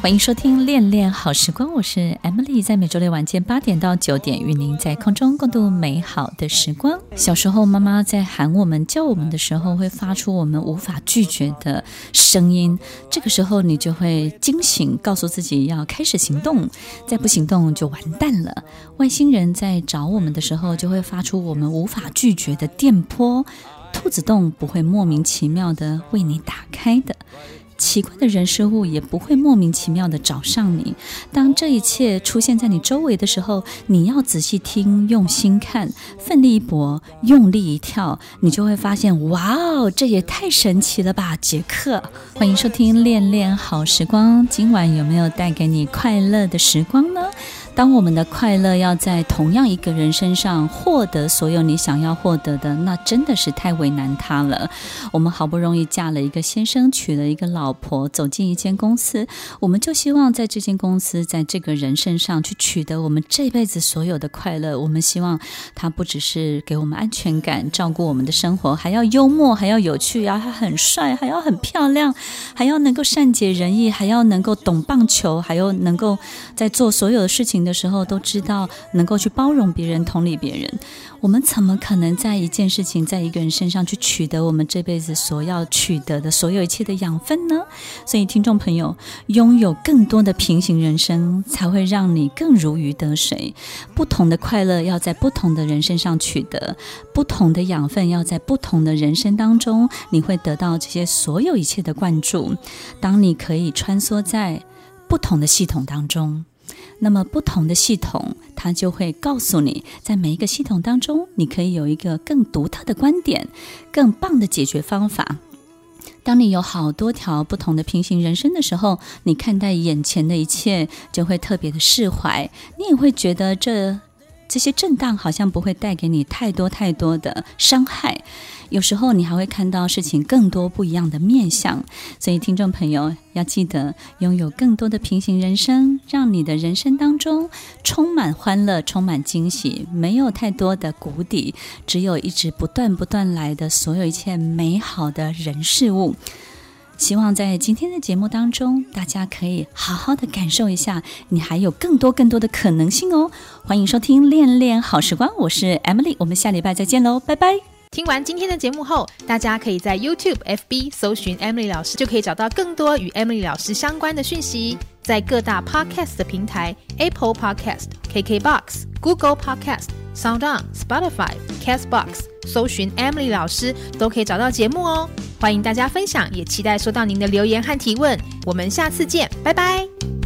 欢迎收听《恋恋好时光》，我是 Emily，在每周六晚间八点到九点，与您在空中共度美好的时光。小时候，妈妈在喊我们、叫我们的时候，会发出我们无法拒绝的声音。这个时候，你就会惊醒，告诉自己要开始行动，再不行动就完蛋了。外星人在找我们的时候，就会发出我们无法拒绝的电波。兔子洞不会莫名其妙地为你打开的。奇怪的人事物也不会莫名其妙的找上你。当这一切出现在你周围的时候，你要仔细听，用心看，奋力一搏，用力一跳，你就会发现，哇哦，这也太神奇了吧！杰克，欢迎收听《恋恋好时光》，今晚有没有带给你快乐的时光呢？当我们的快乐要在同样一个人身上获得所有你想要获得的，那真的是太为难他了。我们好不容易嫁了一个先生，娶了一个老婆，走进一间公司，我们就希望在这间公司，在这个人身上去取得我们这辈子所有的快乐。我们希望他不只是给我们安全感，照顾我们的生活，还要幽默，还要有趣，然后还很帅，还要很漂亮，还要能够善解人意，还要能够懂棒球，还要能够在做所有的事情的时候都知道能够去包容别人、同理别人，我们怎么可能在一件事情、在一个人身上去取得我们这辈子所要取得的所有一切的养分呢？所以，听众朋友，拥有更多的平行人生，才会让你更如鱼得水。不同的快乐要在不同的人身上取得，不同的养分要在不同的人生当中，你会得到这些所有一切的灌注。当你可以穿梭在不同的系统当中。那么不同的系统，它就会告诉你，在每一个系统当中，你可以有一个更独特的观点，更棒的解决方法。当你有好多条不同的平行人生的时候，你看待眼前的一切就会特别的释怀，你也会觉得这这些震荡好像不会带给你太多太多的伤害。有时候你还会看到事情更多不一样的面相，所以听众朋友要记得拥有更多的平行人生，让你的人生当中充满欢乐、充满惊喜，没有太多的谷底，只有一直不断不断来的所有一切美好的人事物。希望在今天的节目当中，大家可以好好的感受一下，你还有更多更多的可能性哦。欢迎收听《恋恋好时光》，我是 Emily，我们下礼拜再见喽，拜拜。听完今天的节目后，大家可以在 YouTube、FB 搜寻 Emily 老师，就可以找到更多与 Emily 老师相关的讯息。在各大 Podcast 的平台，Apple Podcast、KKBox、Google Podcast、SoundOn、Spotify、Castbox 搜寻 Emily 老师，都可以找到节目哦。欢迎大家分享，也期待收到您的留言和提问。我们下次见，拜拜。